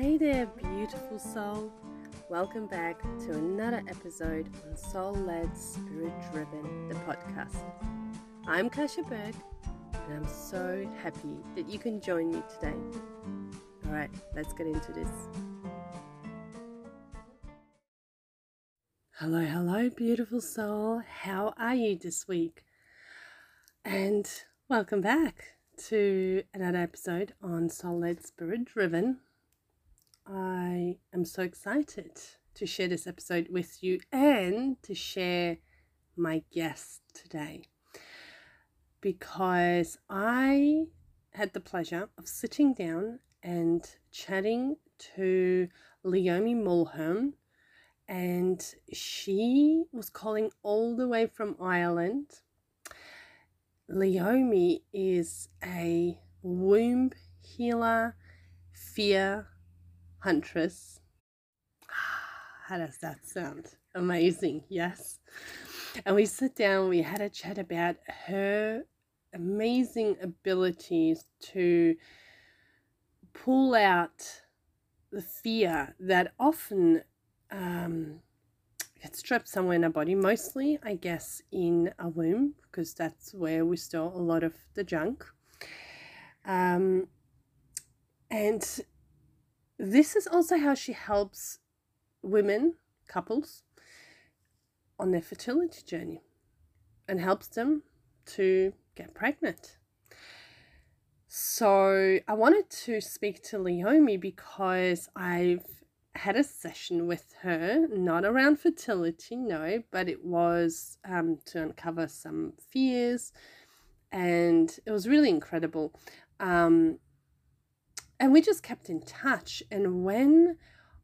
Hey there, beautiful soul. Welcome back to another episode on Soul Led Spirit Driven, the podcast. I'm Kasia Bourke, and I'm so happy that you can join me today. All right, let's get into this. Hello, hello, beautiful soul. How are you this week? And welcome back to another episode on Soul Led Spirit Driven, I am so excited to share this episode with you and to share my guest today because I had the pleasure of sitting down and chatting to Leomi Mulhern, and she was calling all the way from Ireland. Leomi is a womb healer, fear huntress. How does that sound? Amazing, yes. And we sat down, we had a chat about her amazing abilities to pull out the fear that often um, gets trapped somewhere in our body, mostly, I guess, in a womb, because that's where we store a lot of the junk. Um, and this is also how she helps women, couples, on their fertility journey and helps them to get pregnant. So I wanted to speak to Leomi because I've had a session with her, not around fertility, no, but it was um, to uncover some fears, and it was really incredible. Um, and we just kept in touch. And when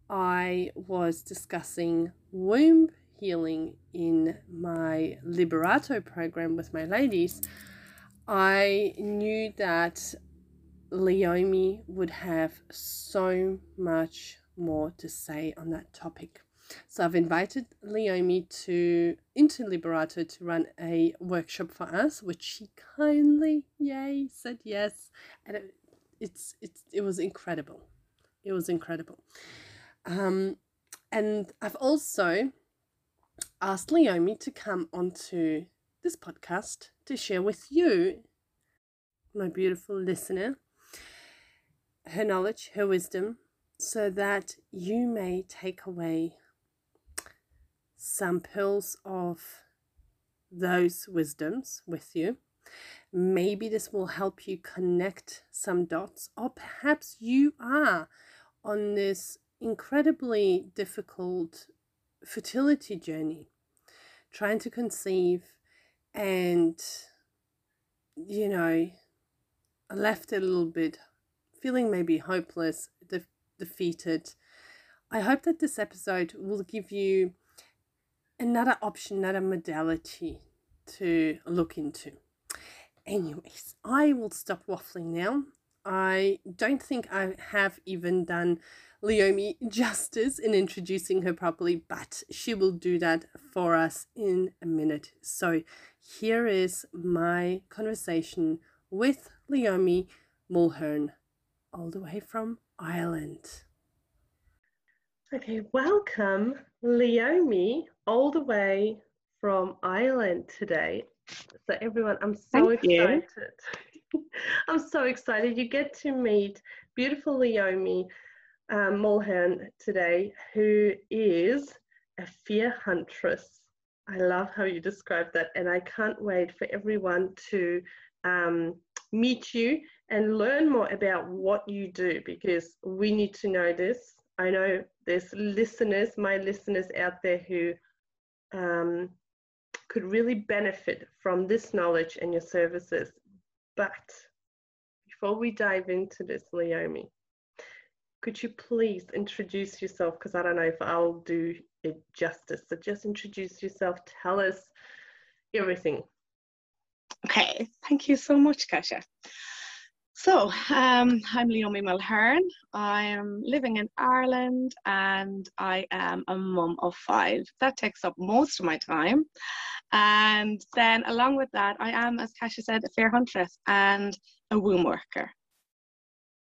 I was discussing womb healing in my Liberato program with my ladies, I knew that Leomi would have so much more to say on that topic. So I've invited Leomi to into Liberato to run a workshop for us, which she kindly, yay, said yes. And it it's it's it was incredible. It was incredible. Um, and I've also asked Leomi to come onto this podcast to share with you, my beautiful listener, her knowledge, her wisdom, so that you may take away some pearls of those wisdoms with you Maybe this will help you connect some dots, or perhaps you are on this incredibly difficult fertility journey, trying to conceive and, you know, left a little bit, feeling maybe hopeless, de- defeated. I hope that this episode will give you another option, another modality to look into. Anyways, I will stop waffling now. I don't think I have even done Leomi justice in introducing her properly, but she will do that for us in a minute. So here is my conversation with Leomi Mulhern, all the way from Ireland. Okay, welcome, Leomi, all the way from Ireland today. So everyone, I'm so Thank excited. I'm so excited. You get to meet beautiful Leomi um, Mulhern today, who is a fear huntress. I love how you describe that, and I can't wait for everyone to um, meet you and learn more about what you do because we need to know this. I know there's listeners, my listeners out there who um, could really benefit from this knowledge and your services. But before we dive into this, Leomi, could you please introduce yourself? Because I don't know if I'll do it justice. So just introduce yourself, tell us everything. Okay, thank you so much, Kasia. So, um, I'm Leomi Mulhern. I am living in Ireland and I am a mum of five. That takes up most of my time. And then, along with that, I am, as Kasia said, a fear huntress and a womb worker.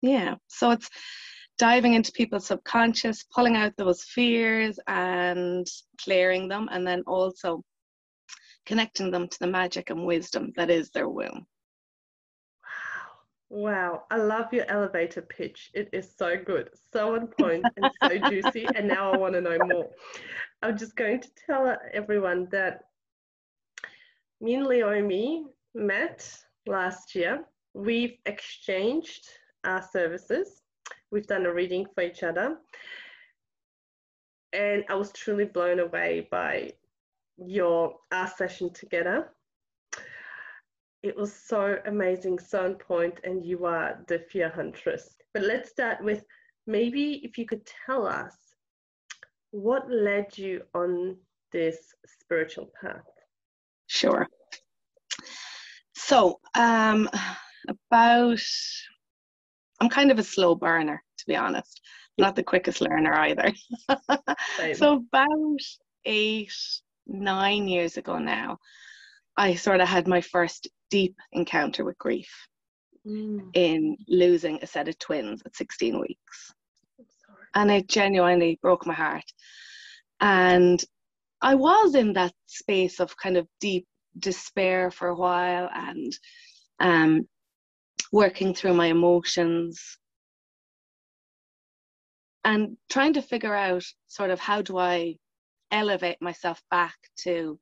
Yeah, so it's diving into people's subconscious, pulling out those fears and clearing them, and then also connecting them to the magic and wisdom that is their womb. Wow, Wow. I love your elevator pitch. It is so good, so on point, and so juicy. And now I want to know more. I'm just going to tell everyone that me and Leomi met last year. We've exchanged our services. We've done a reading for each other. And I was truly blown away by your our session together it was so amazing, so on point, and you are the fear huntress. But let's start with maybe if you could tell us what led you on this spiritual path. Sure. So, um, about, I'm kind of a slow burner, to be honest. Not the quickest learner either. so, about eight, nine years ago now, I sort of had my first deep encounter with grief mm. in losing a set of twins at 16 weeks. And it genuinely broke my heart. And I was in that space of kind of deep despair for a while and um, working through my emotions and trying to figure out sort of how do I elevate myself back to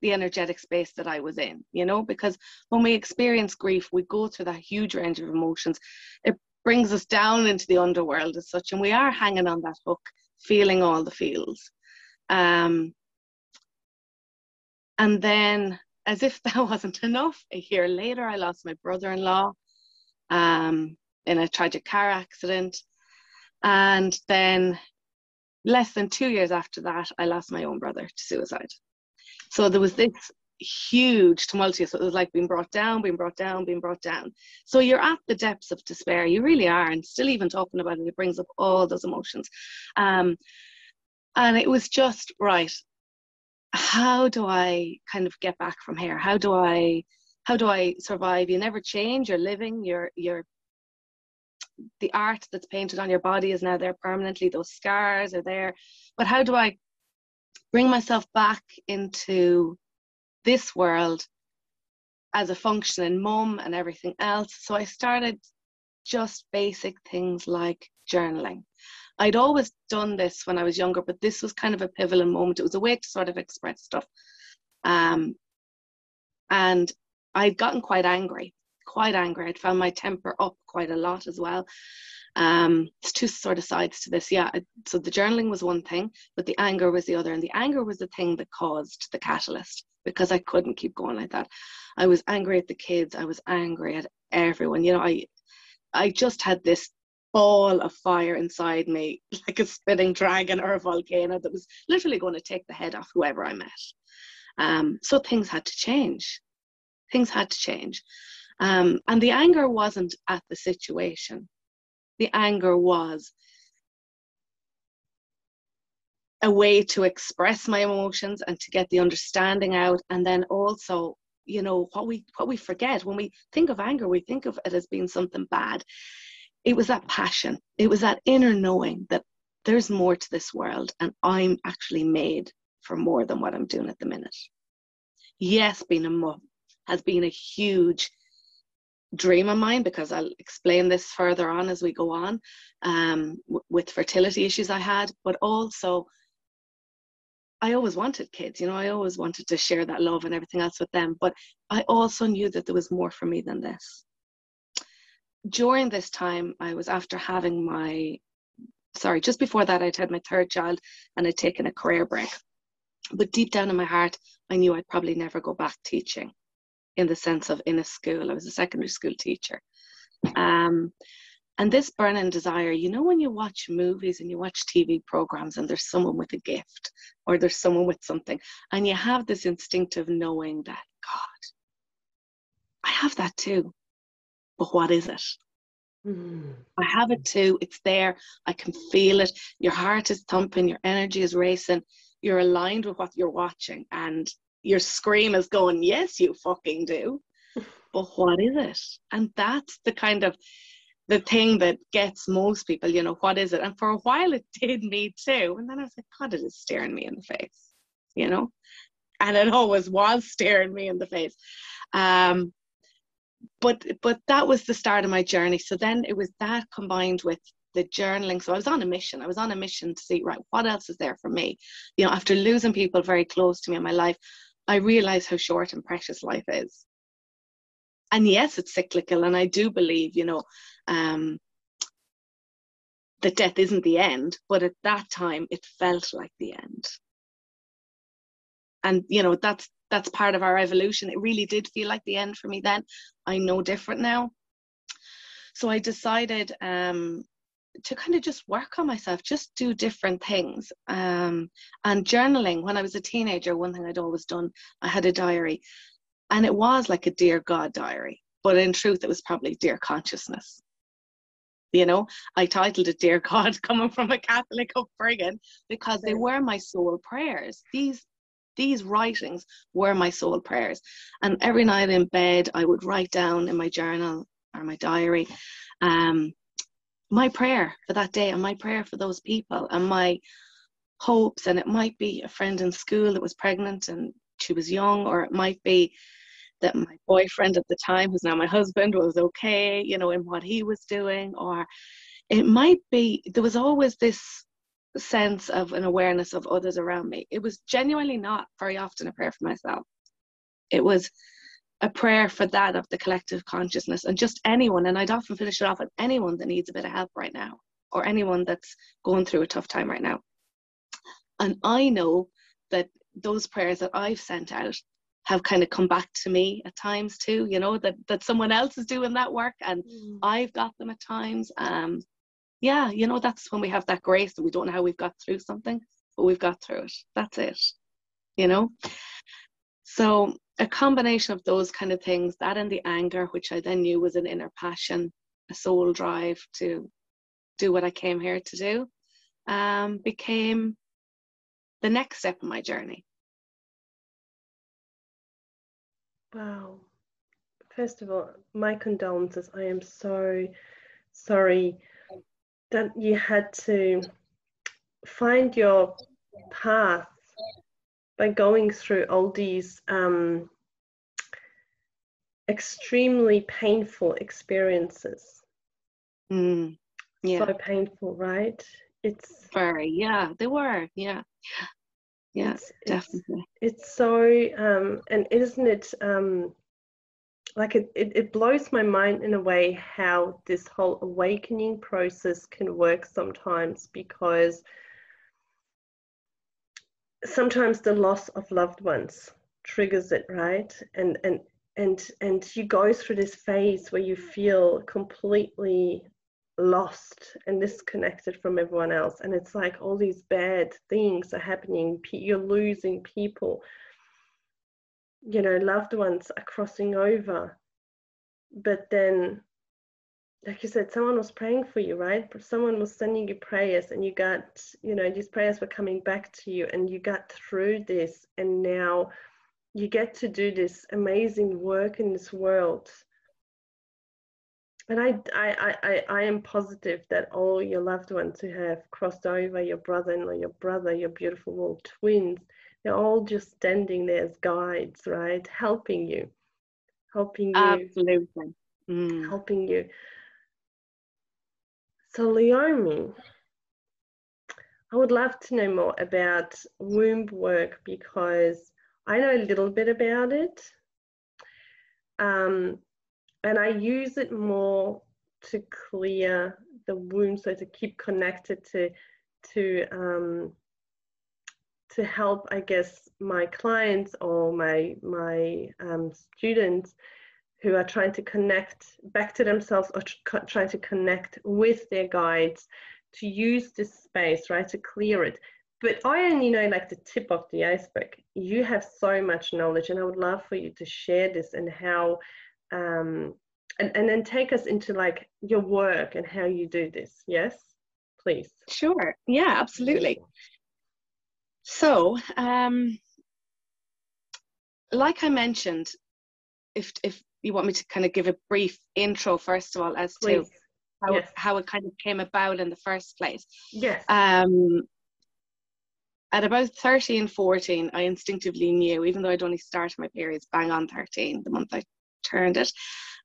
the energetic space that I was in, you know, because when we experience grief, we go through that huge range of emotions. It brings us down into the underworld as such, and we are hanging on that hook, feeling all the feels. Um, and then, as if that wasn't enough, a year later, I lost my brother in law um, in a tragic car accident. And then, less than two years after that, I lost my own brother to suicide. So there was this huge tumultuous. It was like being brought down, being brought down, being brought down. So you're at the depths of despair. You really are, and still even talking about it, it brings up all those emotions. Um, and it was just right. How do I kind of get back from here? How do I how do I survive? You never change. You're living. You're you're the art that's painted on your body is now there permanently. Those scars are there. But how do I bring myself back into this world as a functioning mum and everything else. So I started just basic things like journaling. I'd always done this when I was younger, but this was kind of a pivotal moment. It was a way to sort of express stuff. Um, and I'd gotten quite angry, quite angry. I'd found my temper up quite a lot as well. Um, it's two sort of sides to this. Yeah. So the journaling was one thing, but the anger was the other. And the anger was the thing that caused the catalyst because I couldn't keep going like that. I was angry at the kids. I was angry at everyone. You know, I, I just had this ball of fire inside me, like a spitting dragon or a volcano that was literally going to take the head off whoever I met. Um, so things had to change. Things had to change. Um, and the anger wasn't at the situation the anger was a way to express my emotions and to get the understanding out and then also you know what we what we forget when we think of anger we think of it as being something bad it was that passion it was that inner knowing that there's more to this world and i'm actually made for more than what i'm doing at the minute yes being a mom has been a huge dream of mine because I'll explain this further on as we go on um, w- with fertility issues I had, but also I always wanted kids, you know, I always wanted to share that love and everything else with them, but I also knew that there was more for me than this. During this time, I was after having my, sorry, just before that, I'd had my third child and I'd taken a career break. But deep down in my heart, I knew I'd probably never go back teaching in the sense of in a school. I was a secondary school teacher. Um, and this burning desire, you know, when you watch movies and you watch TV programs and there's someone with a gift or there's someone with something, and you have this instinctive knowing that, God, I have that too. But what is it? Mm. I have it too. It's there. I can feel it. Your heart is thumping, your energy is racing, you're aligned with what you're watching, and your scream is going, Yes, you fucking do. but what is it? And that's the kind of the thing that gets most people, you know, what is it? And for a while it did me too. And then I was like, God, it is staring me in the face, you know? And it always was staring me in the face. Um, but but that was the start of my journey. So then it was that combined with the journaling. So I was on a mission. I was on a mission to see, right, what else is there for me? You know, after losing people very close to me in my life, I realized how short and precious life is. And yes, it's cyclical. And I do believe, you know, um, that death isn't the end. But at that time, it felt like the end. And, you know, that's that's part of our evolution. It really did feel like the end for me then. I know different now. So I decided um, to kind of just work on myself, just do different things. Um, and journaling, when I was a teenager, one thing I'd always done, I had a diary. And it was like a Dear God diary. But in truth, it was probably Dear Consciousness. You know, I titled it Dear God, coming from a Catholic upbringing, because they were my soul prayers. These these writings were my soul prayers. And every night in bed, I would write down in my journal or my diary um, my prayer for that day and my prayer for those people and my hopes. And it might be a friend in school that was pregnant and she was young, or it might be that my boyfriend at the time, who's now my husband, was okay, you know, in what he was doing, or it might be there was always this sense of an awareness of others around me. It was genuinely not very often a prayer for myself. It was a prayer for that of the collective consciousness and just anyone, and I'd often finish it off with anyone that needs a bit of help right now, or anyone that's going through a tough time right now. And I know that those prayers that I've sent out have kind of come back to me at times too, you know, that, that someone else is doing that work and mm. I've got them at times. Um, yeah, you know, that's when we have that grace and we don't know how we've got through something, but we've got through it. That's it, you know? So a combination of those kind of things, that and the anger, which I then knew was an inner passion, a soul drive to do what I came here to do, um, became the next step in my journey. Wow. First of all, my condolences. I am so sorry that you had to find your path by going through all these um, extremely painful experiences. Mm, yeah. So painful, right? It's very, yeah, they were, yeah. Yeah, it's, definitely. It's, it's so, um, and isn't it um, like it, it, it blows my mind in a way how this whole awakening process can work sometimes because sometimes the loss of loved ones triggers it right? And and and and you go through this phase where you feel completely lost and disconnected from everyone else. And it's like all these bad things are happening. You're losing people you know loved ones are crossing over but then like you said someone was praying for you right? Someone was sending you prayers and you got you know these prayers were coming back to you and you got through this and now you get to do this amazing work in this world and I, I, I, I am positive that all your loved ones who have crossed over, your brother-in-law, your brother, your beautiful little twins, they're all just standing there as guides, right? Helping you, helping you. Absolutely. Mm. Helping you. So, Leomi, I would love to know more about womb work because I know a little bit about it. Um, and I use it more to clear the womb, so to keep connected to to um, to help, I guess, my clients or my my um, students who are trying to connect back to themselves or tr- trying to connect with their guides to use this space, right, to clear it. But I only know like the tip of the iceberg. You have so much knowledge, and I would love for you to share this and how, um, and, and then take us into like your work and how you do this. Yes, please. Sure. Yeah, absolutely. So, um, like I mentioned, if if you want me to kind of give a brief intro first of all as Please. to how, yes. it, how it kind of came about in the first place. Yes. Um, at about 13, 14, I instinctively knew, even though I'd only started my periods bang on 13, the month I turned it,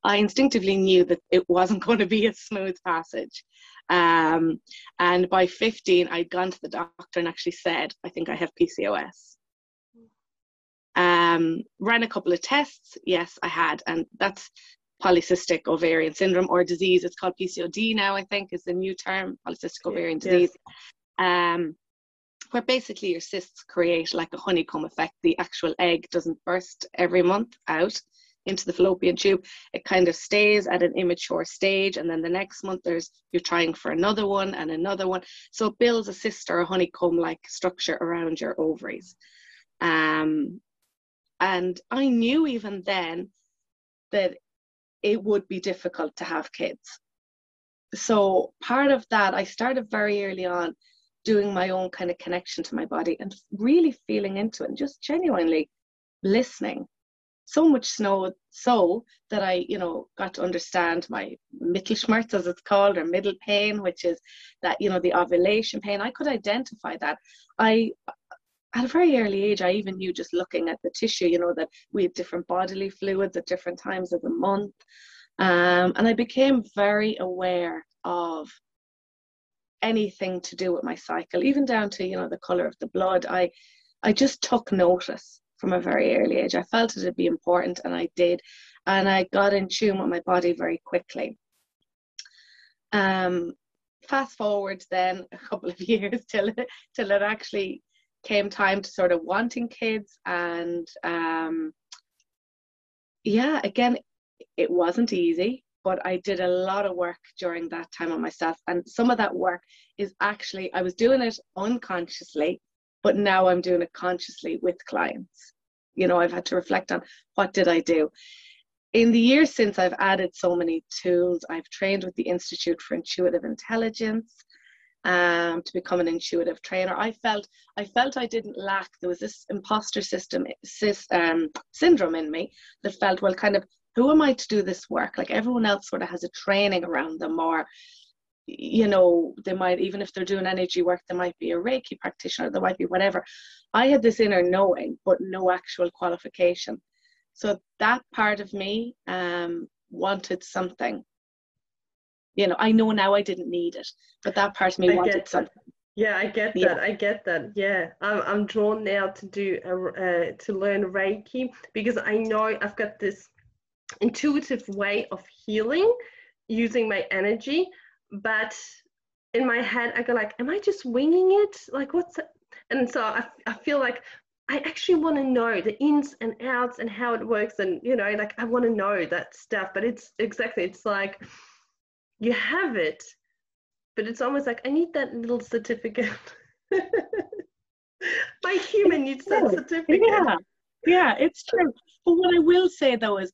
I instinctively knew that it wasn't going to be a smooth passage. Um, and by 15, I'd gone to the doctor and actually said, I think I have PCOS. Um, ran a couple of tests. Yes, I had. And that's polycystic ovarian syndrome or disease. It's called PCOD now, I think, is the new term, polycystic ovarian yes. disease. Um, where basically your cysts create like a honeycomb effect. The actual egg doesn't burst every month out into the fallopian tube. It kind of stays at an immature stage, and then the next month there's you're trying for another one and another one. So it builds a cyst or a honeycomb-like structure around your ovaries. Um, and I knew even then that it would be difficult to have kids. So part of that, I started very early on doing my own kind of connection to my body and really feeling into it and just genuinely listening so much snow so that I, you know, got to understand my Mittelschmerz as it's called, or middle pain, which is that, you know, the ovulation pain. I could identify that. I at a very early age, I even knew just looking at the tissue, you know, that we had different bodily fluids at different times of the month. Um, and I became very aware of anything to do with my cycle, even down to, you know, the color of the blood. I I just took notice from a very early age. I felt it'd be important and I did. And I got in tune with my body very quickly. Um, fast forward then a couple of years till it, till it actually came time to sort of wanting kids and um, yeah again it wasn't easy but i did a lot of work during that time on myself and some of that work is actually i was doing it unconsciously but now i'm doing it consciously with clients you know i've had to reflect on what did i do in the years since i've added so many tools i've trained with the institute for intuitive intelligence um, to become an intuitive trainer. I felt I felt I didn't lack. There was this imposter system um, syndrome in me that felt well, kind of who am I to do this work? Like everyone else sort of has a training around them, or you know, they might even if they're doing energy work, they might be a Reiki practitioner, there might be whatever. I had this inner knowing, but no actual qualification. So that part of me um, wanted something you know i know now i didn't need it but that part of me I wanted something Yeah, I get Yeah. that. I get that. Yeah, I'm I'm drawn now to do a, uh, to learn Reiki because I know I've got this intuitive way of healing using my energy, but in my head I go like, am I just winging it? Like what's that? And so I, I feel like I actually want to know the ins and outs and how it works and you know like I want to know that stuff, but it's exactly it's like you have it, but it's almost like I need that little certificate. My human needs that certificate. yeah yeah it's true but what i will say though is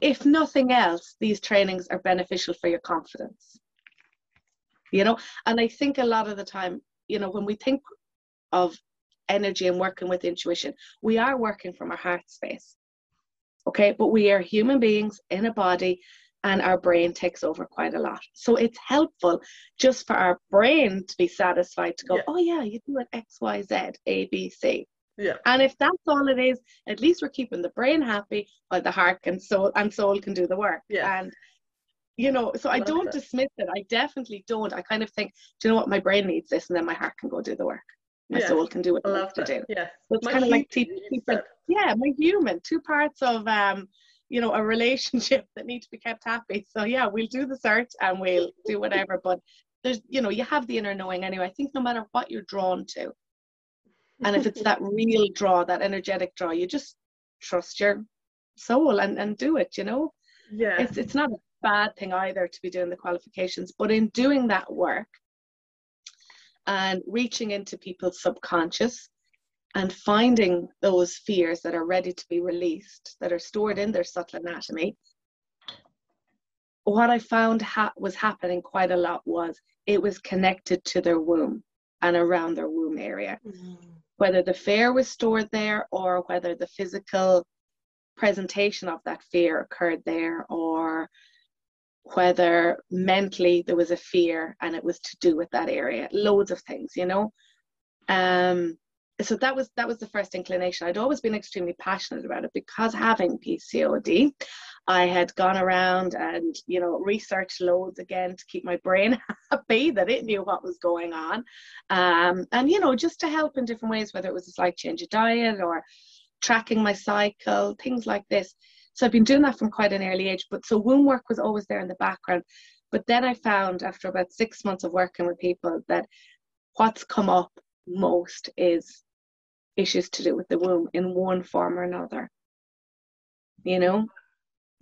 if nothing else these trainings are beneficial for your confidence you know and i think a lot of the time you know when we think of energy and working with intuition we are working from our heart space okay but we are human beings in a body and our brain takes over quite a lot so it's helpful just for our brain to be satisfied to go Yeah. oh yeah you do it x y z a b c Yeah. and if that's all it is at least we're keeping the brain happy while the heart and soul and soul can do the work Yeah. and you know so i don't dismiss it i definitely don't i kind of think do you know what my brain needs this and then my heart can go do the work my soul can do what I it needs to do Yes. So it's My kind of like human keep, needs keep it, yeah, my human, two parts of um, you know, a relationship that need to be kept happy. So yeah, we'll do the search and we'll do whatever. But there's, you know, you have the inner knowing anyway. I think no matter what you're drawn to, and if it's that real draw, that energetic draw, you just trust your soul and, and do it, you know? yeah. It's it's not a bad thing either to be doing the qualifications, but in doing that work and reaching into people's subconscious and finding those fears that are ready to be released, that are stored in their subtle anatomy, what I found ha- was happening quite a lot was it was connected to their womb and around their womb area. Mm. Whether the fear was stored there or whether the physical presentation of that fear occurred there or whether mentally there was a fear and it was to do with that area. Loads of things you know? Um so that was that was the first inclination. I'd always been extremely passionate about it. Because having pcod i had gone around and you know researched loads again to keep my brain happy that it knew what was going on. Um, and you know just to help in different ways whether it was a slight change of diet or tracking my cycle things like this so I've been doing that from quite an early age. But so womb work was always there in the background. But then I found after about six months of working with people that what's come up most is issues to do with the womb in one form or another. You know?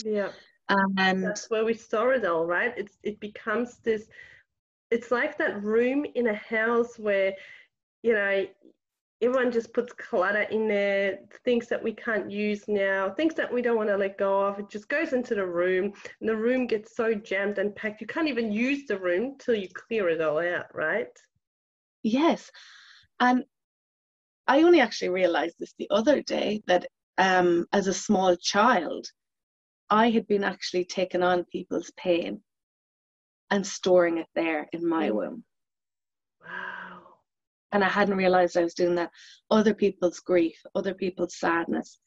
Yeah. And that's where we store it all, right? It's it becomes this it's like that room in a house where, you know, everyone just puts clutter in there, things that we can't use now, things that we don't want to let go of. It just goes into the room, and the room gets so jammed and packed. You can't even use the room till you clear it all out, right? Yes. And I only actually realized this the other day that um, as a small child, I had been actually taking on people's pain and storing it there in my mm. womb. Wow and I hadn't realized I was doing that. Other people's grief, other people's sadness.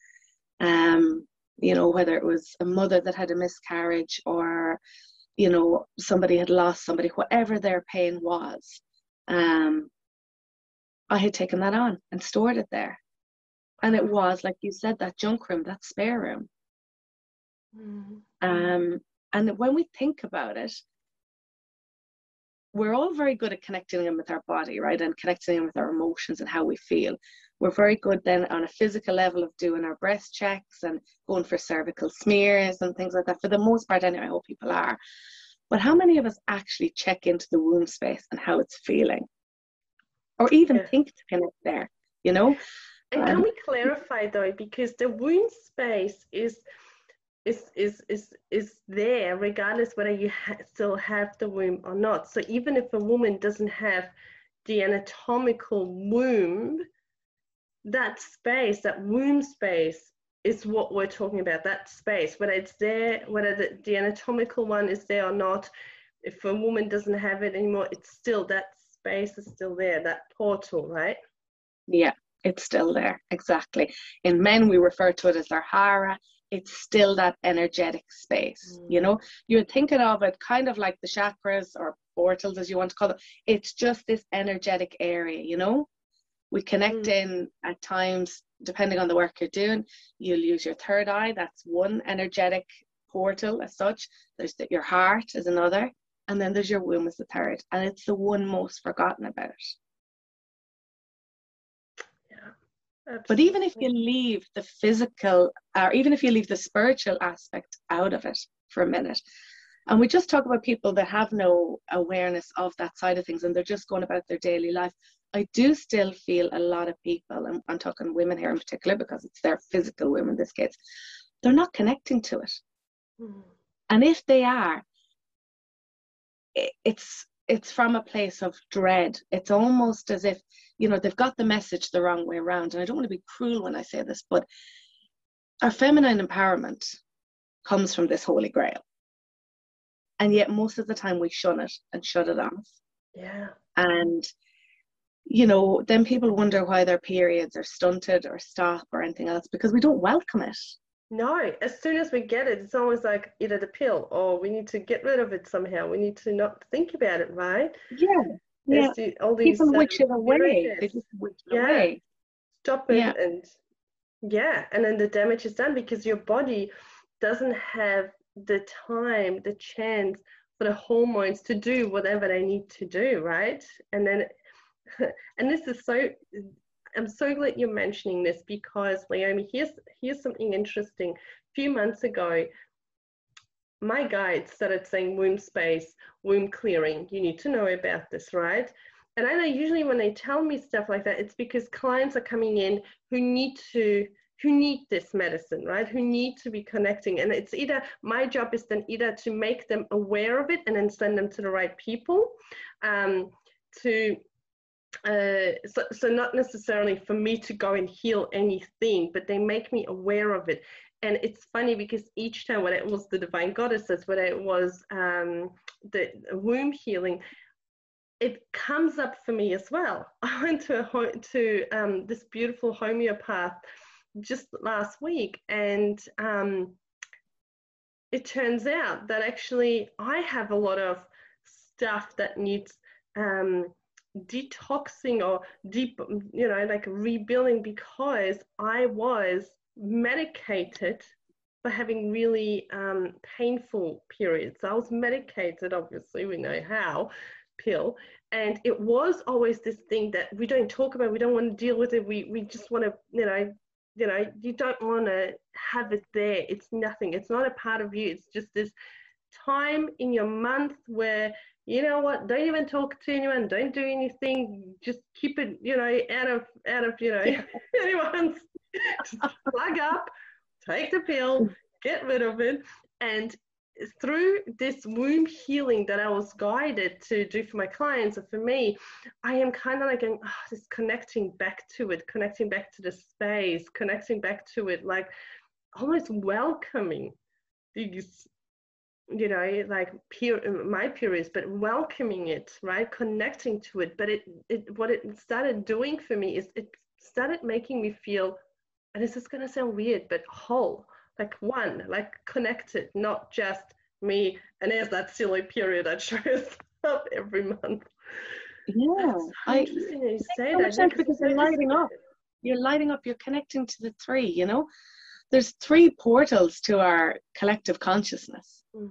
Um, you know, whether it was a mother that had a miscarriage or, you know, somebody had lost somebody, whatever their pain was, um, I had taken that on and stored it there. And it was, like you said, that junk room, that spare room. Mm-hmm. Um, and when we think about it, we're all very good at connecting in with our body, right? And connecting in with our emotions and how we feel. We're very good then on a physical level of doing our breast checks and going for cervical smears and things like that. For the most part, anyway, I hope people are. But how many of us actually check into the womb space and how it's feeling? Or even yeah. think to connect there, you know? And um, can we clarify though, because the womb space is is is is is there regardless whether you ha- still have the womb or not. So even if a woman doesn't have the anatomical womb that space that womb space is what we're talking about that space. Whether it's there whether the, the anatomical one is there or not if a woman doesn't have it anymore it's still that space is still there that portal right? Yeah it's still there exactly. In men we refer to it as our hara it's still that energetic space. Mm. You know, you're thinking of it kind of like the chakras or portals, as you want to call it. It's just this energetic area, you know. We connect mm. in at times, depending on the work you're doing. You'll use your third eye, that's one energetic portal as such. There's the, your heart is another, and then there's your womb as the third, and it's the one most forgotten about. Absolutely. But even if you leave the physical, or even if you leave the spiritual aspect out of it for a minute, and we just talk about people that have no awareness of that side of things and they're just going about their daily life, I do still feel a lot of people, and I'm talking women here in particular because it's their physical women in this case, they're not connecting to it. Mm. And if they are, it's it's from a place of dread. It's almost as if, you know, they've got the message the wrong way around. And I don't want to be cruel when I say this, but our feminine empowerment comes from this holy grail. And yet most of the time we shun it and shut it off. Yeah. And you know, then people wonder why their periods are stunted or stop or anything else because we don't welcome it. No, as soon as we get it, it's almost like either the pill or we need to get rid of it somehow. We need to not think about it, right? Yeah. Yeah. The, all these, People uh, wish it away. They just wish it yeah. away. Stop it yeah. and yeah, and then the damage is done because your body doesn't have the time, the chance for the hormones to do whatever they need to do, right? And then and this is so I'm so glad you're mentioning this because Leomi, here's here's something interesting. A few months ago, my guide started saying womb space, womb clearing. You need to know about this, right? And I know usually when they tell me stuff like that, it's because clients are coming in who need to who need this medicine, right? Who need to be connecting. And it's either my job is then either to make them aware of it and then send them to the right people, um, to uh, so, so not necessarily for me to go and heal anything, but they make me aware of it. and it's funny because each time when it was the divine goddesses whether it was um, the womb healing it comes up for me as well i went to a, to um, this beautiful homeopath just last week and um, it turns out that actually i have a lot of stuff that needs um, detoxing or deep you know like rebuilding because i was medicated for having really um, painful periods. I was medicated, obviously, we know how, pill. And it was always this thing that we don't talk about, we don't want to deal with it, we, we just want to, you know, you know, you don't want to have it there. It's nothing. It's not a part of you. It's just this time in your month where you know what don't even talk to anyone don't do anything just keep it you know out of out of you know anyone's plug up, take the pill, get rid of it. And through this womb healing that I was guided to do for my clients and for me, I am kind of like going, oh, ah, just connecting back to it, connecting back to the space, connecting back to it, like almost welcoming these, you know, like peer, my periods, but welcoming it, right? Connecting to it. But it, it, what it started doing for me is it started making me feel and this is going to sound weird, but whole, like one, like connected, not just me. And there's that silly period that shows up every month. Yeah, so I interesting you say so that sense because you're lighting up. You're lighting up. You're connecting to the three. You know, there's three portals to our collective consciousness. Mm.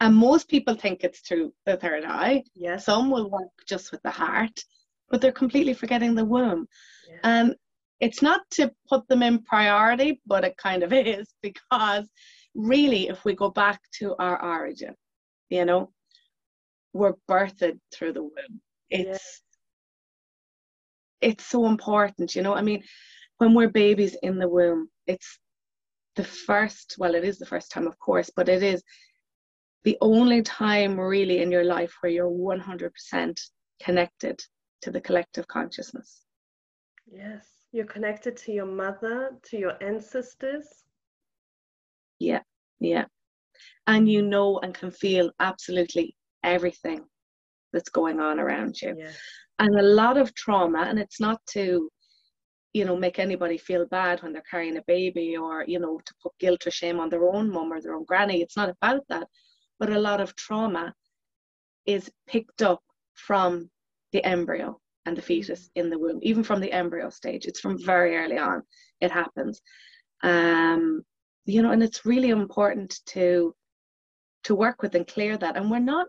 And most people think it's through the third eye. Yes. Some will work just with the heart, but they're completely forgetting the womb. Yeah. And it's not to put them in priority, but it kind of is because really, if we go back to our origin, you know, we're birthed through the womb. It's yeah. it's so important, you know. I mean, when we're babies in the womb, it's the first, well, it is the first time, of course, but it is the only time really in your life where you're 100% connected to the collective consciousness. Yes. You're connected to your mother, to your ancestors. Yeah, yeah. And you know and can feel absolutely everything that's going on around you. Yeah. And a lot of trauma, and it's not to, you know, make anybody feel bad when they're carrying a baby or, you know, to put guilt or shame on their own mum or their own granny. It's not about that. But a lot of trauma is picked up from the embryo and the fetus in the womb, even from the embryo stage. It's from very early on, it happens. Um, you know, and it's really important to to work with and clear that. And we're not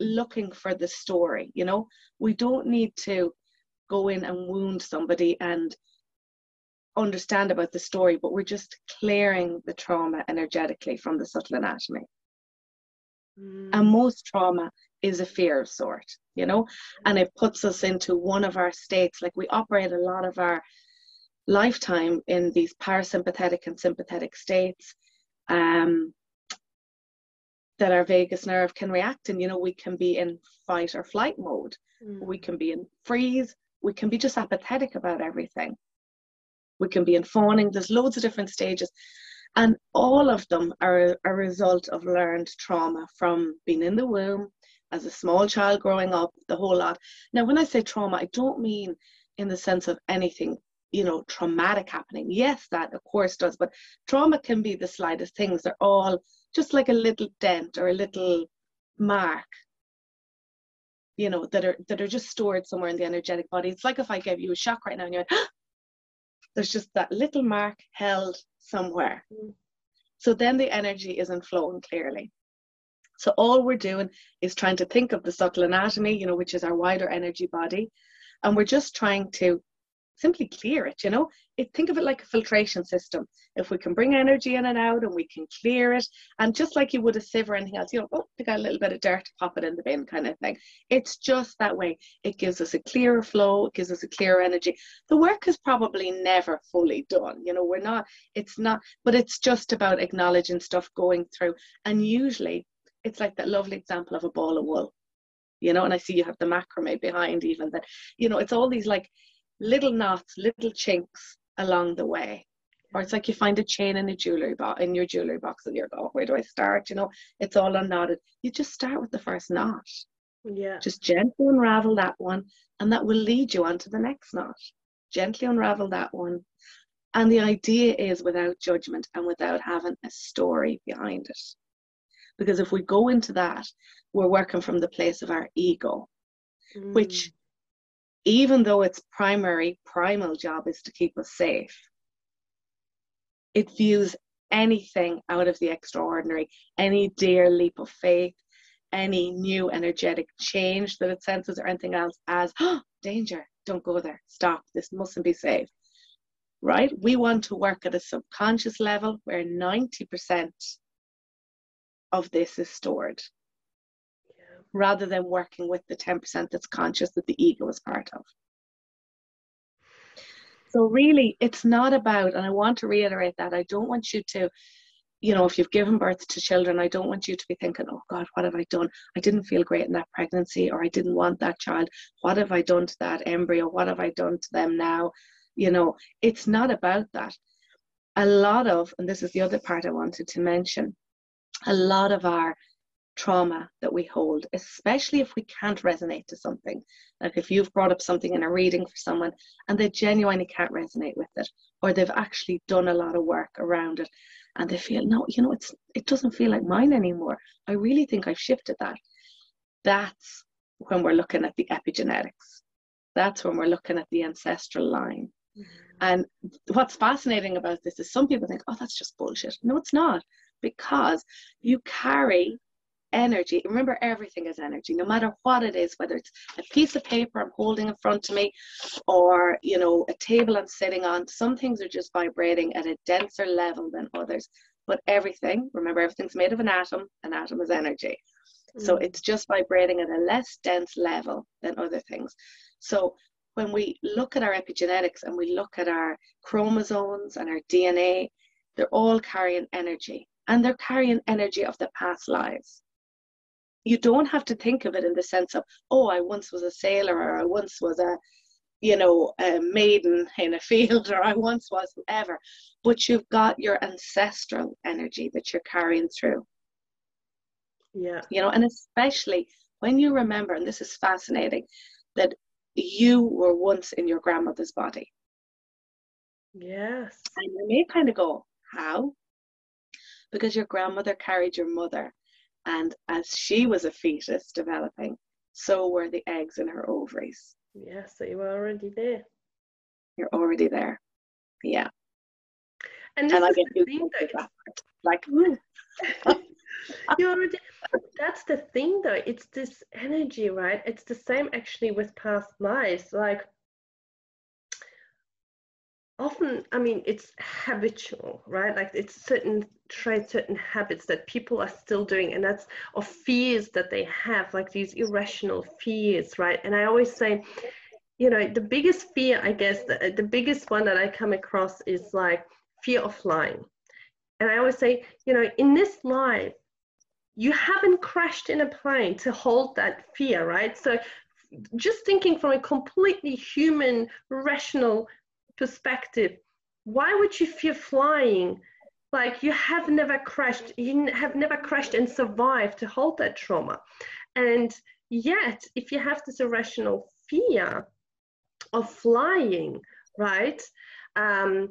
looking for the story, you know, we don't need to go in and wound somebody and understand about the story, but we're just clearing the trauma energetically from the subtle anatomy. Mm. And most trauma is a fear of sort, you know, and it puts us into one of our states. Like we operate a lot of our lifetime in these parasympathetic and sympathetic states um, that our vagus nerve can react in. You know, we can be in fight or flight mode, mm. we can be in freeze, we can be just apathetic about everything, we can be in fawning. There's loads of different stages. And all of them are a result of learned trauma from being in the womb, as a small child growing up, the whole lot. Now, when I say trauma, I don't mean in the sense of anything, you know, traumatic happening. Yes, that of course does, but trauma can be the slightest things. They're all just like a little dent or a little mark you know that are that are just stored somewhere in the energetic body it's like if i gave you a shock right now and you went ah! there's just that little mark held somewhere mm. so then the energy isn't flowing clearly so all we're doing is trying to think of the subtle anatomy, you know, which is our wider energy body, and we're just trying to simply clear it, you know. It, think of it like a filtration system. If we can bring energy in and out and we can clear it, and just like you would a sieve or anything else, you know, oh, they got a little bit of dirt, pop it in the bin kind of thing. It's just that way. It gives us a clearer flow, it gives us a clearer energy. The work is probably never fully done, you know, we're not, it's not, but it's just about acknowledging stuff going through. And usually it's like that lovely example of a ball of wool you know and i see you have the macrame behind even that you know it's all these like little knots little chinks along the way Or it's like you find a chain in a jewelry box in your jewelry box and you're going, where do I start? You know, it's all unknotted. You just start with the first knot. Yeah. Just gently unravel that one, and that will lead you on to the next knot. Gently unravel that one. And the idea is without judgment and without having a story behind it. Because if we go into that, we're working from the place of our ego, Mm. which, even though its primary, primal job is to keep us safe, it views anything out of the extraordinary, any dear leap of faith, any new energetic change that it senses or anything else as oh, danger, don't go there, stop, this mustn't be safe. Right? We want to work at a subconscious level where 90% of this is stored. Rather than working with the 10% that's conscious that the ego is part of. So, really, it's not about, and I want to reiterate that I don't want you to, you know, if you've given birth to children, I don't want you to be thinking, oh God, what have I done? I didn't feel great in that pregnancy, or I didn't want that child. What have I done to that embryo? What have I done to them now? You know, it's not about that. A lot of, and this is the other part I wanted to mention, a lot of our trauma that we hold, especially if we can't resonate to something. Like if you've brought up something in a reading for someone and they genuinely can't resonate with it, or they've actually done a lot of work around it and they feel, no, you know, it's it doesn't feel like mine anymore. I really think I've shifted that. That's when we're looking at the epigenetics. That's when we're looking at the ancestral line. Mm-hmm. And what's fascinating about this is some people think, oh, that's just bullshit. No, it's not, because you carry energy. Remember, everything is energy, no matter what it is, whether it's a piece of paper I'm holding in front of me or, you know, a table I'm sitting on. Some things are just vibrating at a denser level than others. But everything, remember, everything's made of an atom. An atom is energy. So Mm. it's just vibrating at a less dense level than other things. So when we look at our epigenetics and we look at our chromosomes and our DNA, they're all carrying energy and they're carrying energy of the past lives. You don't have to think of it in the sense of, oh, I once was a sailor or I once was a, you know, a maiden in a field or I once was whatever. But you've got your ancestral energy that you're carrying through Yeah. you know, and especially when you remember, and this is fascinating, that you were once in your grandmother's body. Yes. And you may kind of go, how? Because your grandmother carried your mother, and as she was a fetus developing, so were the eggs in her ovaries. Yes. So you were already there. You're already there. Yeah. And this And I get the you thing, though. Like, you already that's the thing though it's this energy right it's the same actually with past lives like often i mean it's habitual right? Like it's certain traits certain habits that people are still doing and that's or fears that they have like these irrational fears right? And i always say you know the biggest fear i guess the, the biggest one that i come across is like fear of flying. And I always say, you know, in this life, you haven't crashed in a plane to hold that fear, right? So just thinking from a completely human, rational perspective, why would you fear flying? Like you have never crashed, you have never crashed and survived to hold that trauma. And yet, if you have this irrational fear of flying, right? Um,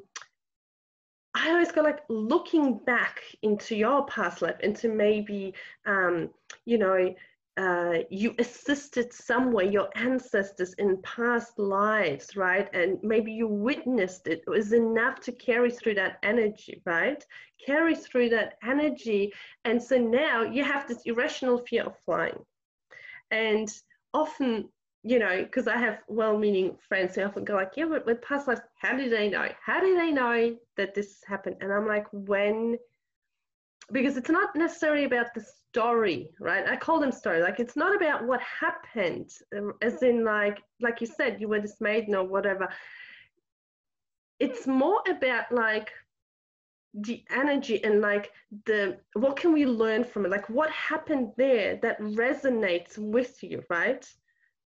I always go like looking back into your past life, into maybe, um, you know, uh, you assisted somewhere, your ancestors in past lives, right? And maybe you witnessed it. Was enough to carry through that energy, right? Carry through that energy. And so now you have this irrational fear of flying. And often you know, because I have well-meaning friends who often go like, "Yeah, but with past lives, how do they know? How do they know that this happened?" And I'm like, when, because it's not necessarily about the story, right? I call them story. Like it's not about what happened, um, as in like, like you said, you were this maiden or whatever. It's more about like the energy and like the what can we learn from it? Like what happened there that resonates with you, right?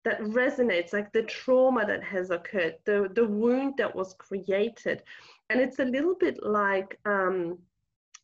that resonates like the trauma that has occurred the the wound that was created and it's a little bit like um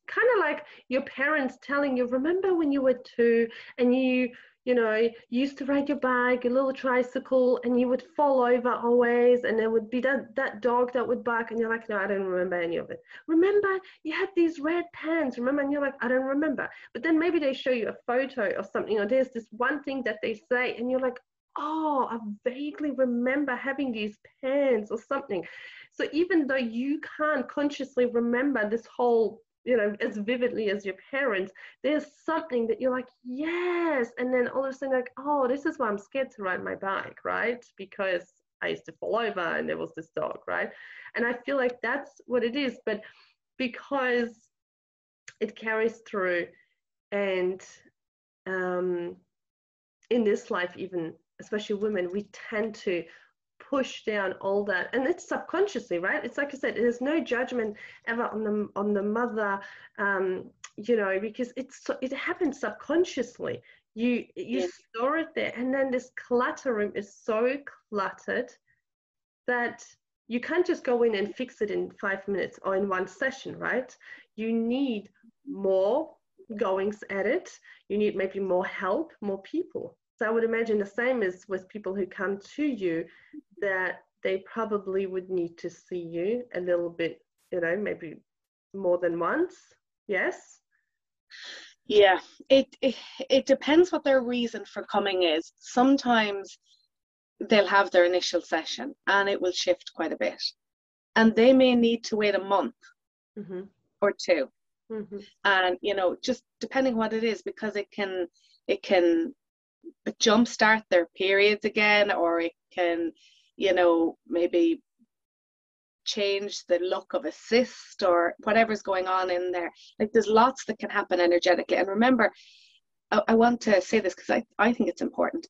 kind of like your parents telling you remember when you were two and you you know, used to ride your bike, a little tricycle, and you would fall over always, and there would be that, that dog that would bark, and you're like, no, I don't remember any of it. Remember, you had these red pants, remember? And you're like, I don't remember. But then maybe they show you a photo or something, or there's this one thing that they say, and you're like, oh, I vaguely remember having these pants or something. So even though you can't consciously remember this whole you know, as vividly as your parents, there's something that you're like, yes. And then all of a sudden, like, oh, this is why I'm scared to ride my bike, right? Because I used to fall over and there was this dog, right? And I feel like that's what it is. But because it carries through and um, in this life, even especially women, we tend to push down all that. And it's subconsciously right? It's like i said there's no judgment ever on the on the mother um you know because it's it happens subconsciously. You you yeah. store it there and then this clutter room is so cluttered that you can't just go in and fix it in five minutes or in one session right? You need more goings at it. You need maybe more help more people so I would imagine the same is with people who come to you, that they probably would need to see you a little bit, you know, maybe more than once. Yes. Yeah, it, it it depends what their reason for coming is. Sometimes they'll have their initial session and it will shift quite a bit, and they may need to wait a month mm-hmm. or 2 mm-hmm. and you know just depending what it is because it can it can jumpstart their periods again, or it can, you know, maybe change the look of a cyst or whatever's going on in there. Like there's lots that can happen energetically. And remember, I, I want to say this because I, I think it's important.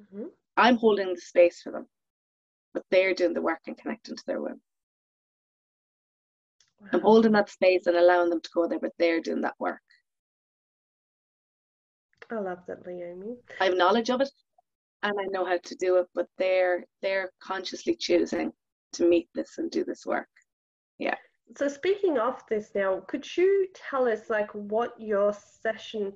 Mm-hmm. I'm holding the space for them, but they're doing the work and connecting to their womb. Wow. I'm holding that space and allowing them to go there, but they're doing that work. I love that, Leomi. I have knowledge of it and I know how to do it, but they're they're consciously choosing to meet this and do this work. Yeah. So speaking of this now, could you tell us like what your session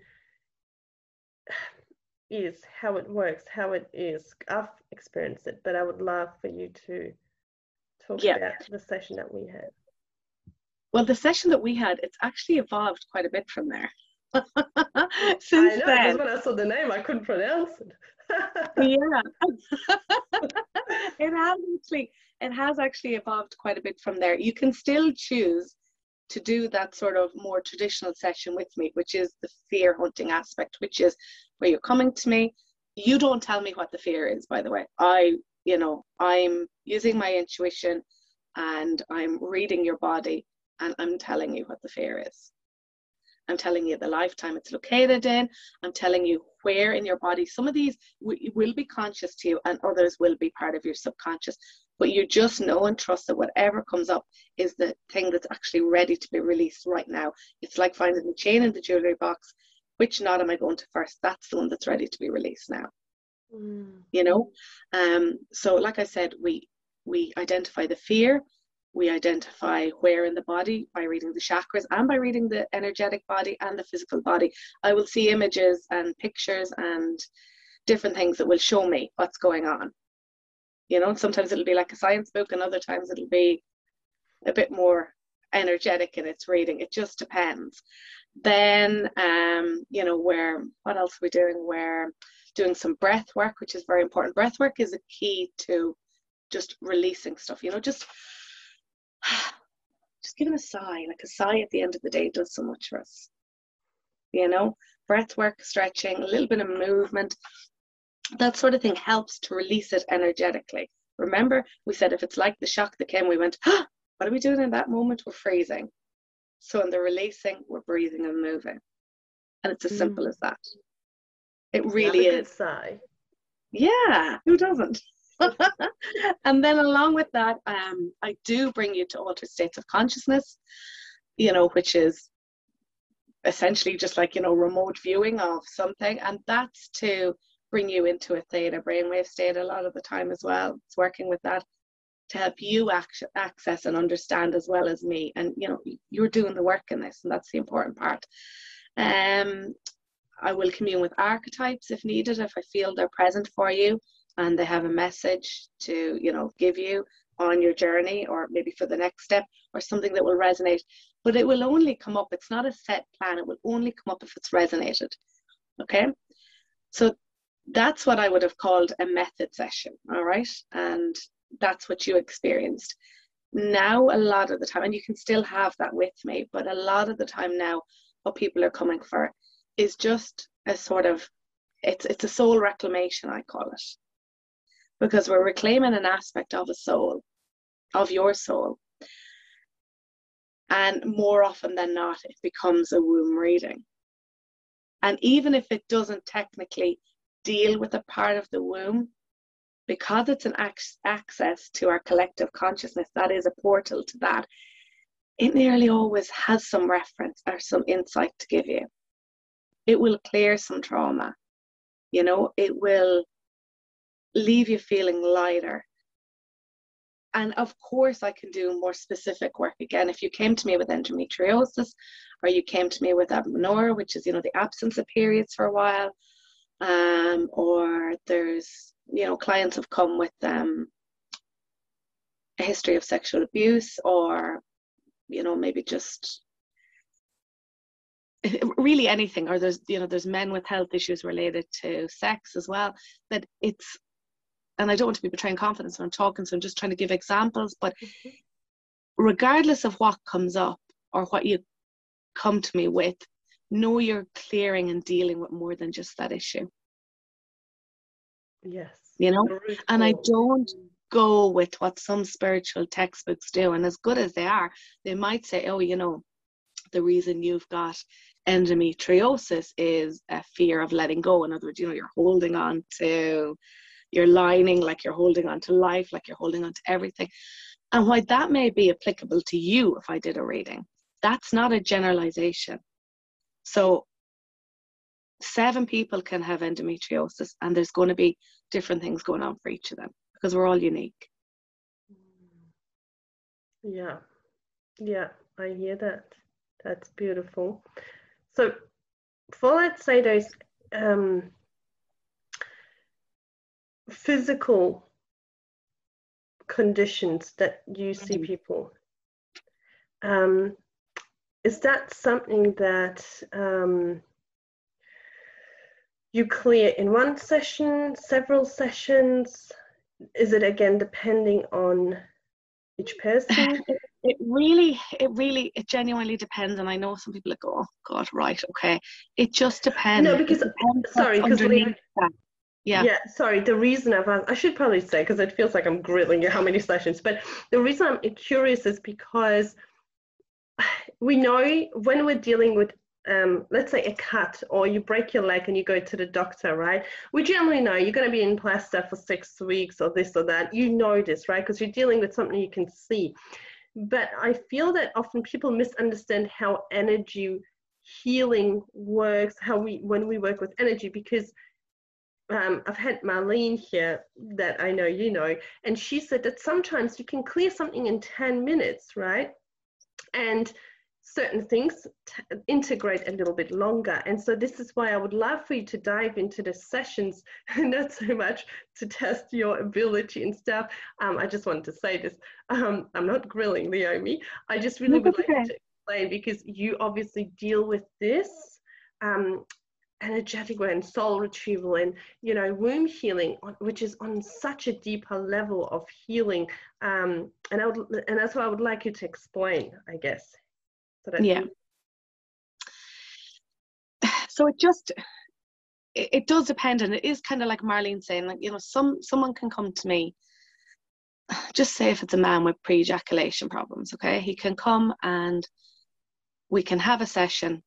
is, how it works, how it is? I've experienced it, but I would love for you to talk yeah. about the session that we had. Well, the session that we had, it's actually evolved quite a bit from there. Since I know, then. when I saw the name, I couldn't pronounce it. yeah. it has actually it has actually evolved quite a bit from there. You can still choose to do that sort of more traditional session with me, which is the fear hunting aspect, which is where you're coming to me. You don't tell me what the fear is, by the way. I, you know, I'm using my intuition and I'm reading your body and I'm telling you what the fear is. I'm telling you the lifetime it's located in. I'm telling you where in your body. Some of these w- will be conscious to you, and others will be part of your subconscious. But you just know and trust that whatever comes up is the thing that's actually ready to be released right now. It's like finding the chain in the jewelry box. Which knot am I going to first? That's the one that's ready to be released now. Mm. You know, um, so like I said, we we identify the fear, we identify where in the body by reading the chakras and by reading the energetic body and the physical body. I will see images and pictures and different things that will show me what's going on. You know, sometimes it'll be like a science book, and other times it'll be a bit more energetic in its reading. It just depends. Then, um, you know, where what else are we doing? We're doing some breath work, which is very important. Breath work is a key to just releasing stuff. You know, just just give a sigh. Like a sigh at the end of the day does so much for us. You know, breath work, stretching, a little bit of movement, that sort of thing helps to release it energetically. Remember, we said if it's like the shock that came, we went, ah, what are we doing in that moment? We're freezing. So in the releasing, we're breathing and moving. And it's as mm. simple as that. It really is. Sigh. Yeah, who doesn't? and then along with that, um, I do bring you to altered states of consciousness, you know, which is essentially just like, you know, remote viewing of something. And that's to bring you into a theta brainwave state a lot of the time as well. It's working with that to help you access and understand as well as me. And you know, you're doing the work in this, and that's the important part. Um, I will commune with archetypes if needed, if I feel they're present for you and they have a message to, you know, give you on your journey or maybe for the next step or something that will resonate. But it will only come up, it's not a set plan, it will only come up if it's resonated. Okay? So that's what I would have called a method session, all right? And that's what you experienced. Now, a lot of the time, and you can still have that with me, but a lot of the time now, what people are coming for is just a sort of it's it's a soul reclamation, I call it. Because we're reclaiming an aspect of a soul, of your soul. And more often than not, it becomes a womb reading. And even if it doesn't technically deal with a part of the womb, because it's an access to our collective consciousness, that is a portal to that, it nearly always has some reference or some insight to give you. It will clear some trauma. You know, it will leave you feeling lighter. And of course, I can do more specific work again. If you came to me with endometriosis, or you came to me with amenorrhea, which is you know the absence of periods for a while, um, or there's you know clients have come with um, a history of sexual abuse or you know maybe just really anything or there's you know there's men with health issues related to sex as well that it's and i don't want to be betraying confidence when i'm talking so i'm just trying to give examples but mm-hmm. regardless of what comes up or what you come to me with know you're clearing and dealing with more than just that issue. Yes. You know? And i don't go with what some spiritual textbooks do and as good as they are they might say oh you know the reason you've got endometriosis is a fear of letting go. In other words you know you're holding on to your lining like you're holding on to life like you're holding on to everything. And why that may be applicable to you if i did a reading that's not a generalization. So seven people can have endometriosis and there's going to be different things going on for each of them because we're all unique. Yeah. Yeah i hear that. That's beautiful. So for let's say those um, physical conditions that you see mm-hmm. people um, is that something that um, you clear in one session, several sessions? Is it again depending on each person? It really, it really, it genuinely depends. And I know some people like, oh God, right, okay. It just depends. No, because sorry, because yeah. Yeah, sorry. The reason I've asked, I should probably say because it feels like I'm grilling you how many sessions, but the reason I'm curious is because we know when we're dealing with um, let's say a cut or you break your leg and you go to the doctor, right? We generally know you're going to be in plaster for six weeks or this or that. You know this, right? Because you're dealing with something you can see. But I feel that often people misunderstand how energy healing works, how we when we work with energy, because um, I've had Marlene here that I know you know, and she said that sometimes you can clear something in 10 minutes, right? And certain things integrate a little bit longer. And so this is why I would love for you to dive into the sessions, not so much to test your ability and stuff. Um, I just wanted to say this. Um, I'm not grilling Leomi. I just really would like to explain because you obviously deal with this um, energetic way and soul retrieval and you know womb healing which is on such a deeper level of healing um, and I would and that's what I would like you to explain I guess so yeah. So it just it, it does depend, and it is kind of like Marlene saying, like you know, some someone can come to me. Just say if it's a man with pre-ejaculation problems, okay, he can come and we can have a session,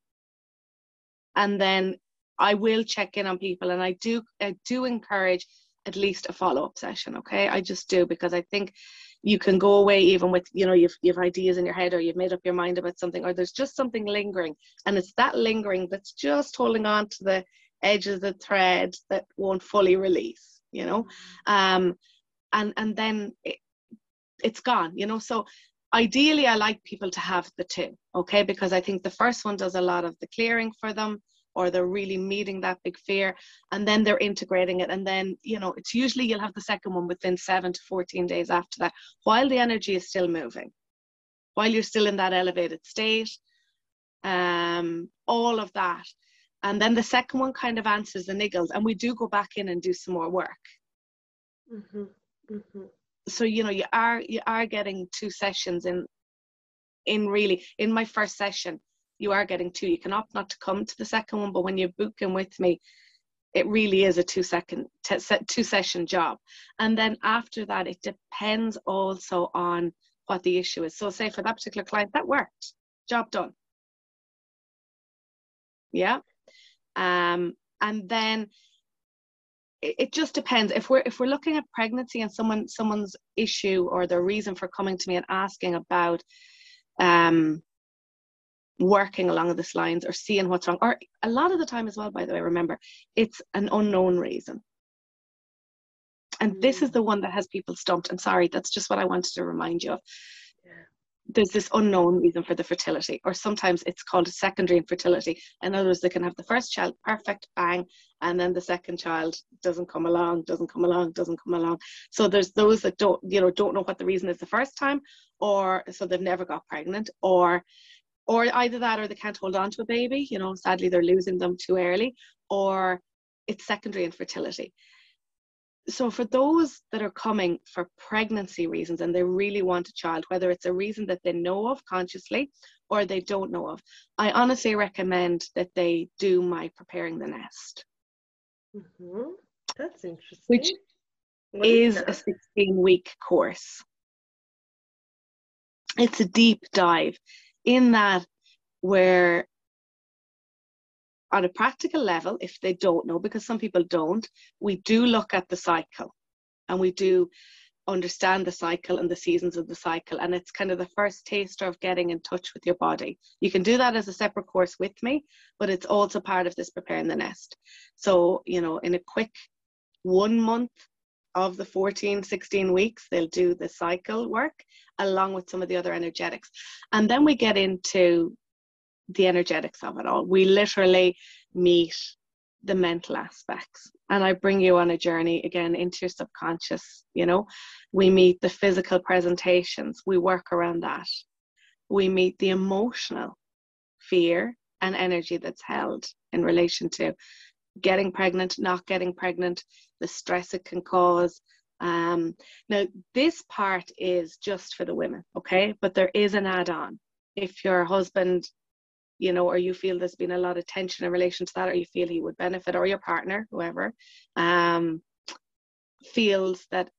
and then I will check in on people, and I do I do encourage at least a follow-up session okay? I just do because i think you can go away even with you know you've, you've ideas in your head or you've made up your mind about something or there's just something lingering and it's that lingering that's just holding on to the edges of the thread that won't fully release you know? Um and and then it, it's gone you know? So ideally i like people to have the two okay? Because i think the first one does a lot of the clearing for them or they're really meeting that big fear and then they're integrating it and then you know it's usually you'll have the second one within 7 to 14 days after that while the energy is still moving while you're still in that elevated state um all of that and then the second one kind of answers the niggles and we do go back in and do some more work mm-hmm. Mm-hmm. so you know you are you are getting two sessions in in really in my first session you are getting two. You can opt not to come to the second one, but when you book in with me, it really is a two second two session job. And then after that, it depends also on what the issue is. So say for that particular client, that worked, job done. Yeah. Um, and then it, it just depends if we're if we're looking at pregnancy and someone someone's issue or their reason for coming to me and asking about um working along this lines or seeing what's wrong. Or a lot of the time as well by the way remember it's an unknown reason. And this is the one that has people stumped. And sorry that's just what i wanted to remind you of. Yeah. there's this unknown reason for the fertility or sometimes it's called secondary infertility in other words they can have the first child perfect bang and then the second child doesn't come along doesn't come along doesn't come along. So there's those that don't you know don't know what the reason is the first time or so they've never got pregnant or or either that or they can't hold on to a baby you know sadly they're losing them too early or it's secondary infertility. So for those that are coming for pregnancy reasons and they really want a child whether it's a reason that they know of consciously or they don't know of i honestly recommend that they do my preparing the nest. Mm-hmm. that's interesting. Which is, is a 16 week course. It's a deep dive in that where on a practical level, if they don't know, because some people don't, we do look at the cycle and we do understand the cycle and the seasons of the cycle. And it's kind of the first taster of getting in touch with your body. You can do that as a separate course with me, but it's also part of this preparing the nest. So, you know, in a quick one month of the 14, 16 weeks, they'll do the cycle work along with some of the other energetics. And then we get into the energetics of it all. We literally meet the mental aspects. And I bring you on a journey again into your subconscious, you know. We meet the physical presentations, we work around that. We meet the emotional fear and energy that's held in relation to getting pregnant, not getting pregnant, the stress it can cause. Um, now, this part is just for the women, okay? But there is an add on. If your husband, you know, or you feel there's been a lot of tension in relation to that, or you feel he would benefit, or your partner, whoever, um, feels that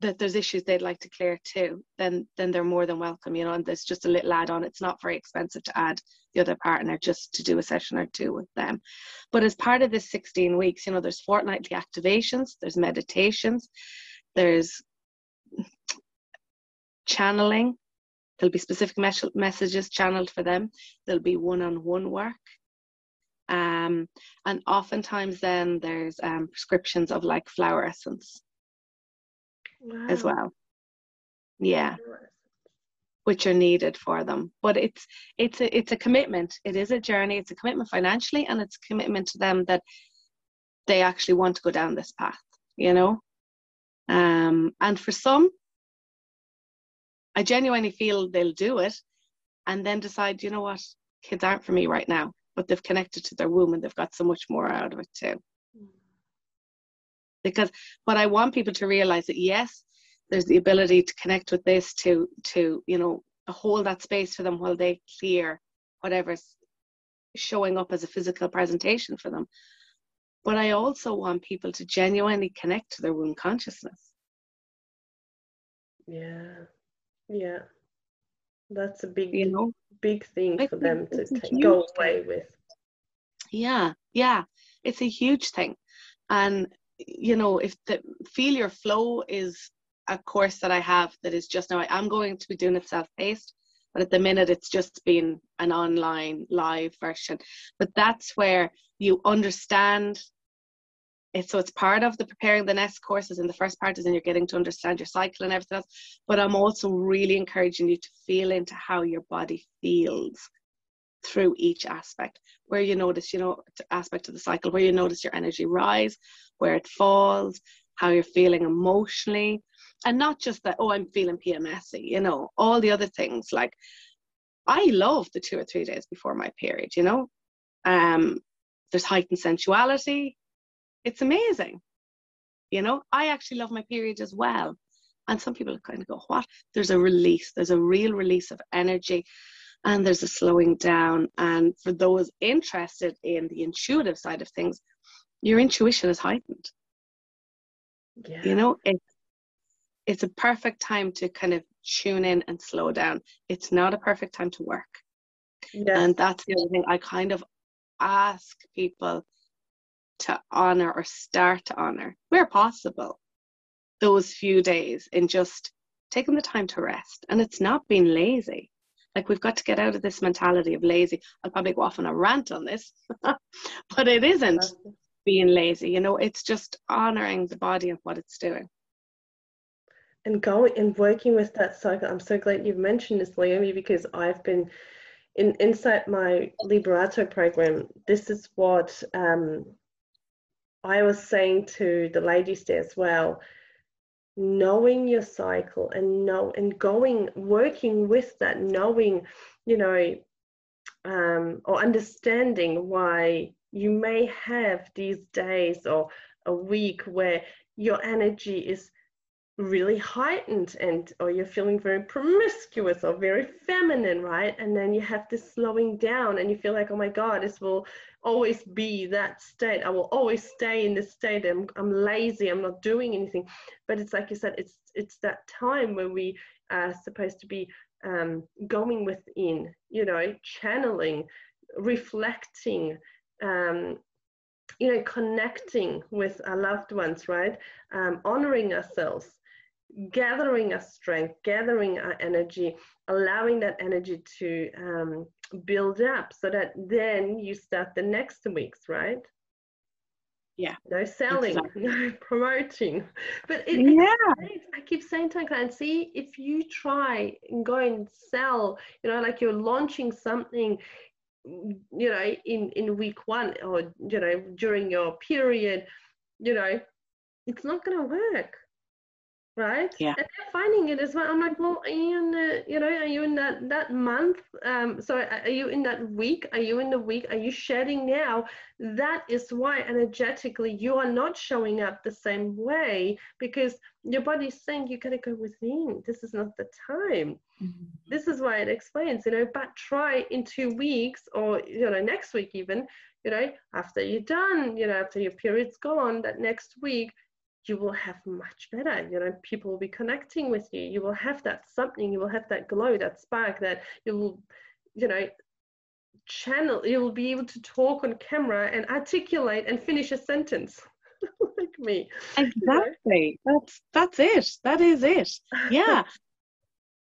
that there's issues they'd like to clear too, then then they're more than welcome, you know, and there's just a little add on. It's not very expensive to add the other partner just to do a session or two with them. But as part of this 16 weeks, you know, there's fortnightly activations, there's meditations, there's channeling. There'll be specific mes- messages channeled for them. There'll be one-on-one work. Um, and oftentimes then there's um, prescriptions of like flower essence wow. as well. Yeah. Which are needed for them. But it's it's a it's a commitment. It is a journey. It's a commitment financially and it's a commitment to them that they actually want to go down this path, you know? Um, and for some, I genuinely feel they'll do it and then decide, you know what, kids aren't for me right now, but they've connected to their womb and they've got so much more out of it too because what i want people to realize that yes there's the ability to connect with this to to you know hold that space for them while they clear whatever's showing up as a physical presentation for them. But i also want people to genuinely connect to their womb consciousness. Yeah. Yeah. That's a big you know? big thing for them to go away with. Yeah. Yeah. It's a huge thing. And you know, if the feel your flow is a course that I have that is just now, I'm going to be doing it self paced. but at the minute it's just been an online live version. But that's where you understand it so it's part of the preparing the next courses and the first part is in you're getting to understand your cycle and everything else but i'm also really encouraging you to feel into how your body feels through each aspect where you notice you know aspect of the cycle where you notice your energy rise where it falls how you're feeling emotionally and not just that oh i'm feeling pmsy you know all the other things. Like i love the two or three days before my period you know? Um there's heightened sensuality. It's amazing. You know i actually love my period as well. And some people kind of go what? There's a release there's a real release of energy and there's a slowing down. And for those interested in the intuitive side of things your intuition is heightened. Yeah. you know it's it's a perfect time to kind of tune in and slow down. It's not a perfect time to work. Yes. and that's the other thing i kind of ask people to honor or start to honor where possible those few days in just taking the time to rest. And it's not being lazy like we've got to get out of this mentality of lazy. I'll probably go off on a rant on this but it isn't being lazy you know? It's just honoring the body and what it's doing. And going and working with that cycle i'm so glad you've mentioned this leomi because i've been in inside my liberato program this is what um, i was saying to the ladies there as well knowing your cycle and know and going working with that knowing you know um, or understanding why you may have these days or a week where your energy is really heightened and or you're feeling very promiscuous or very feminine right? And then you have this slowing down and you feel like oh my god this will always be that state. I will always stay in this state. I'm, I'm lazy. I'm not doing anything. But it's like you said it's it's that time where we are supposed to be um, going within you know channeling reflecting um, you know connecting with our loved ones right? Um, honoring ourselves gathering our strength, gathering our energy, allowing that energy to um, build up so that then you start the next weeks, right? Yeah. No selling, exactly. no promoting. But it, yeah. I keep saying to my clients, see, if you try and go and sell, you know, like you're launching something, you know, in, in week one or, you know, during your period, you know, it's not going to work right? Yeah. And they're finding it as well. I'm like, well, are you in the, you know, are you in that that month? Um, so are you in that week? Are you in the week? Are you shedding now? That is why energetically you are not showing up the same way because your body's saying you gotta go within. This is not the time. Mm-hmm. This is why it explains, you know, but try in two weeks or you know, next week even, you know, after you're done, you know, after your period's gone, that next week you will have much better you know people will be connecting with you. You will have that something you will have that glow that spark that you will you know channel you will be able to talk on camera and articulate and finish a sentence like me exactly you know? that's that's it. That is it. Yeah.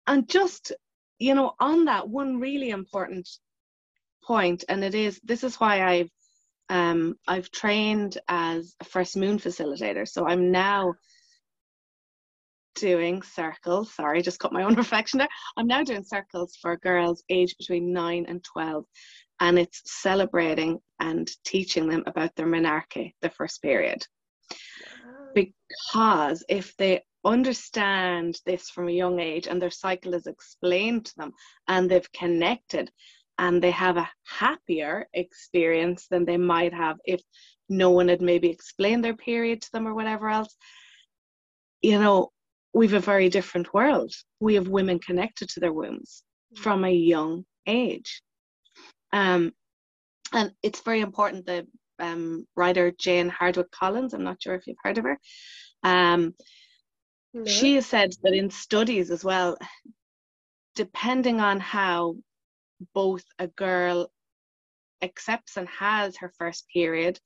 And just you know on that one really important point and it is this is why i've um, I've trained as a first moon facilitator, so I'm now doing circles. Sorry, just cut my own reflection there. I'm now doing circles for girls aged between 9 and 12, and it's celebrating and teaching them about their menarche, the first period. Because if they understand this from a young age and their cycle is explained to them and they've connected, and they have a happier experience than they might have if no one had maybe explained their period to them or whatever else. You know, we've a very different world. We have women connected to their wombs from a young age. Um, and it's very important. The um, writer Jane Hardwicke Collins, I'm not sure if you've heard of her, um, no. she has said that in studies as well, depending on how both a girl accepts and has her first period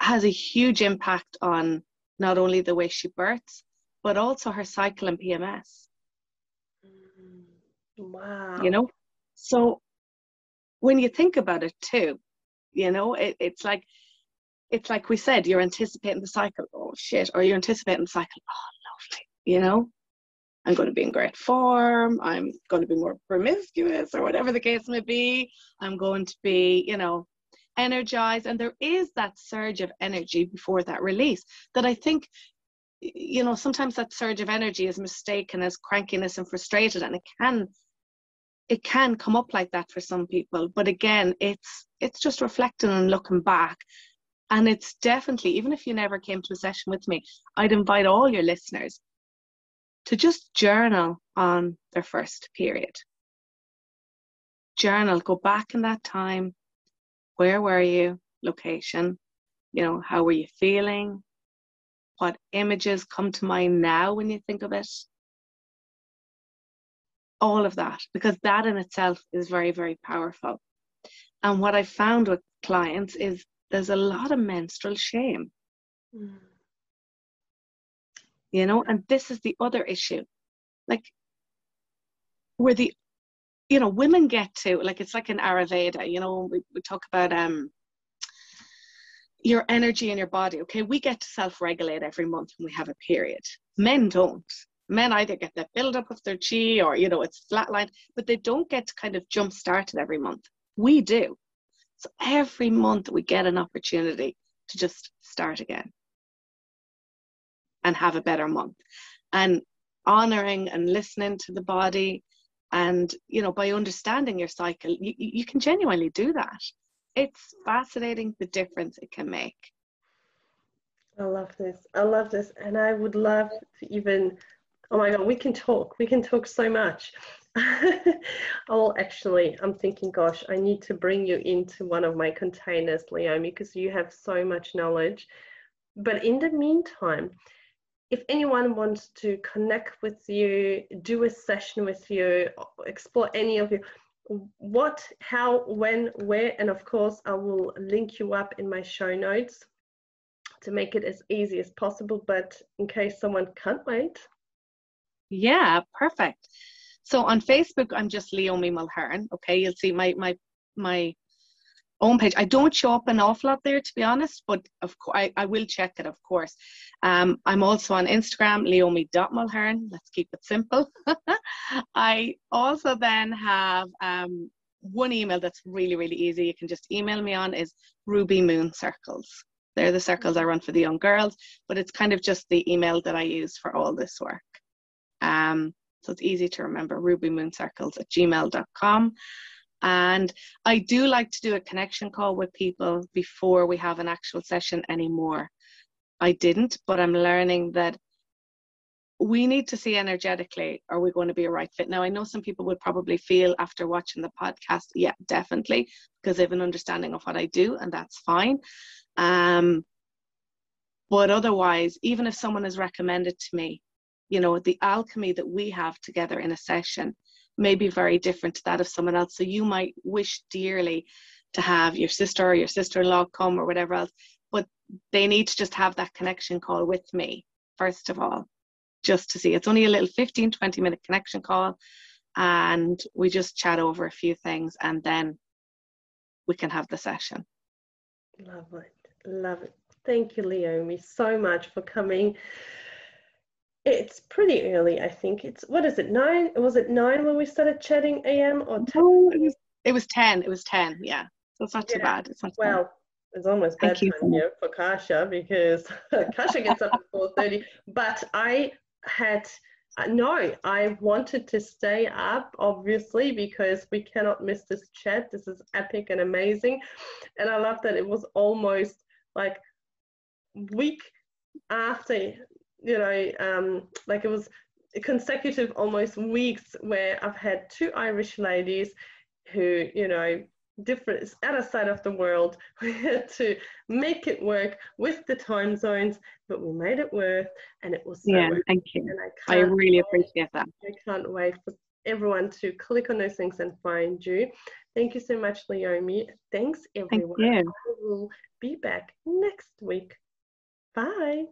has a huge impact on not only the way she births but also her cycle and PMS. Mm, Wow. You know? So when you think about it too, you know, it, it's like it's like we said, you're anticipating the cycle. Oh shit, or you're anticipating the cycle. Oh, lovely. You know, I'm going to be in great form. I'm going to be more promiscuous, or whatever the case may be. I'm going to be, you know, energized. And there is that surge of energy before that release that I think, you know, sometimes that surge of energy is mistaken as crankiness and frustrated, and it can it can come up like that for some people but again it's it's just reflecting and looking back and it's definitely even if you never came to a session with me i'd invite all your listeners to just journal on their first period. Journal go back in that time. Where were you? Location. You know how were you feeling? What images come to mind now when you think of it? All of that because that in itself is very very powerful. And what i found with clients is there's a lot of menstrual shame. Mm. You know and this is the other issue. Like where the you know women get to like it's like an ayurveda you know we, we talk about um your energy in your body. Okay we get to self-regulate every month when we have a period. Men don't. Men either get that build up of their chi or you know it's flatlined but they don't get to kind of jump start it every month. We do. So every month we get an opportunity to just start again and have a better month. And honoring and listening to the body and you know by understanding your cycle you, you can genuinely do that. It's fascinating the difference it can make. I love this. I love this. And I would love to even oh my god we can talk. We can talk so much. Oh actually i'm thinking gosh i need to bring you into one of my containers leomi because you have so much knowledge. But in the meantime if anyone wants to connect with you do a session with you explore any of you what how when where and of course i will link you up in my show notes to make it as easy as possible but in case someone can't wait yeah, perfect. So on Facebook, I'm just Leomi Mulhern. Okay, you'll see my my my own page. I don't show up an awful lot there, to be honest, but of course I, I will check it, of course. Um, I'm also on Instagram, leomi.mulhern. Let's keep it simple. I also then have um, one email that's really, really easy. You can just email me on is Ruby Moon Circles. They're the circles I run for the young girls, but it's kind of just the email that I use for all this work. Um, so it's easy to remember Ruby Moon rubymooncircles at gmail.com. And I do like to do a connection call with people before we have an actual session anymore. I didn't, but I'm learning that we need to see energetically are we going to be a right fit now i know some people would probably feel after watching the podcast yeah definitely because they have an understanding of what i do and that's fine um, but otherwise even if someone is recommended to me you know the alchemy that we have together in a session may be very different to that of someone else. So you might wish dearly to have your sister or your sister-in-law come or whatever else but they need to just have that connection call with me first of all just to see. It's only a little 15 20 minute connection call and we just chat over a few things and then we can have the session. Love it. Love it. Thank you leomi so much for coming it's pretty early, I think. It's what is it? Nine? Was it nine when we started chatting AM or ten? No, it was it was ten. It was ten. Yeah, so it's not yeah. too bad. It's not well. 10. It's almost bedtime here for Kasia because Kasia gets up at four thirty. But I had uh, no, I wanted to stay up, obviously, because we cannot miss this chat. This is epic and amazing. And I love that it was almost like week after you know, um, like it was consecutive almost weeks where I've had two Irish ladies who, you know, different other side of the world. We had to make it work with the time zones, but we made it work and it was so yeah. Thank you. And I, I really appreciate that. I can't wait for everyone to click on those things and find you. Thank you so much, Leomi. Thanks everyone. Thank you. I will be back next week. Bye.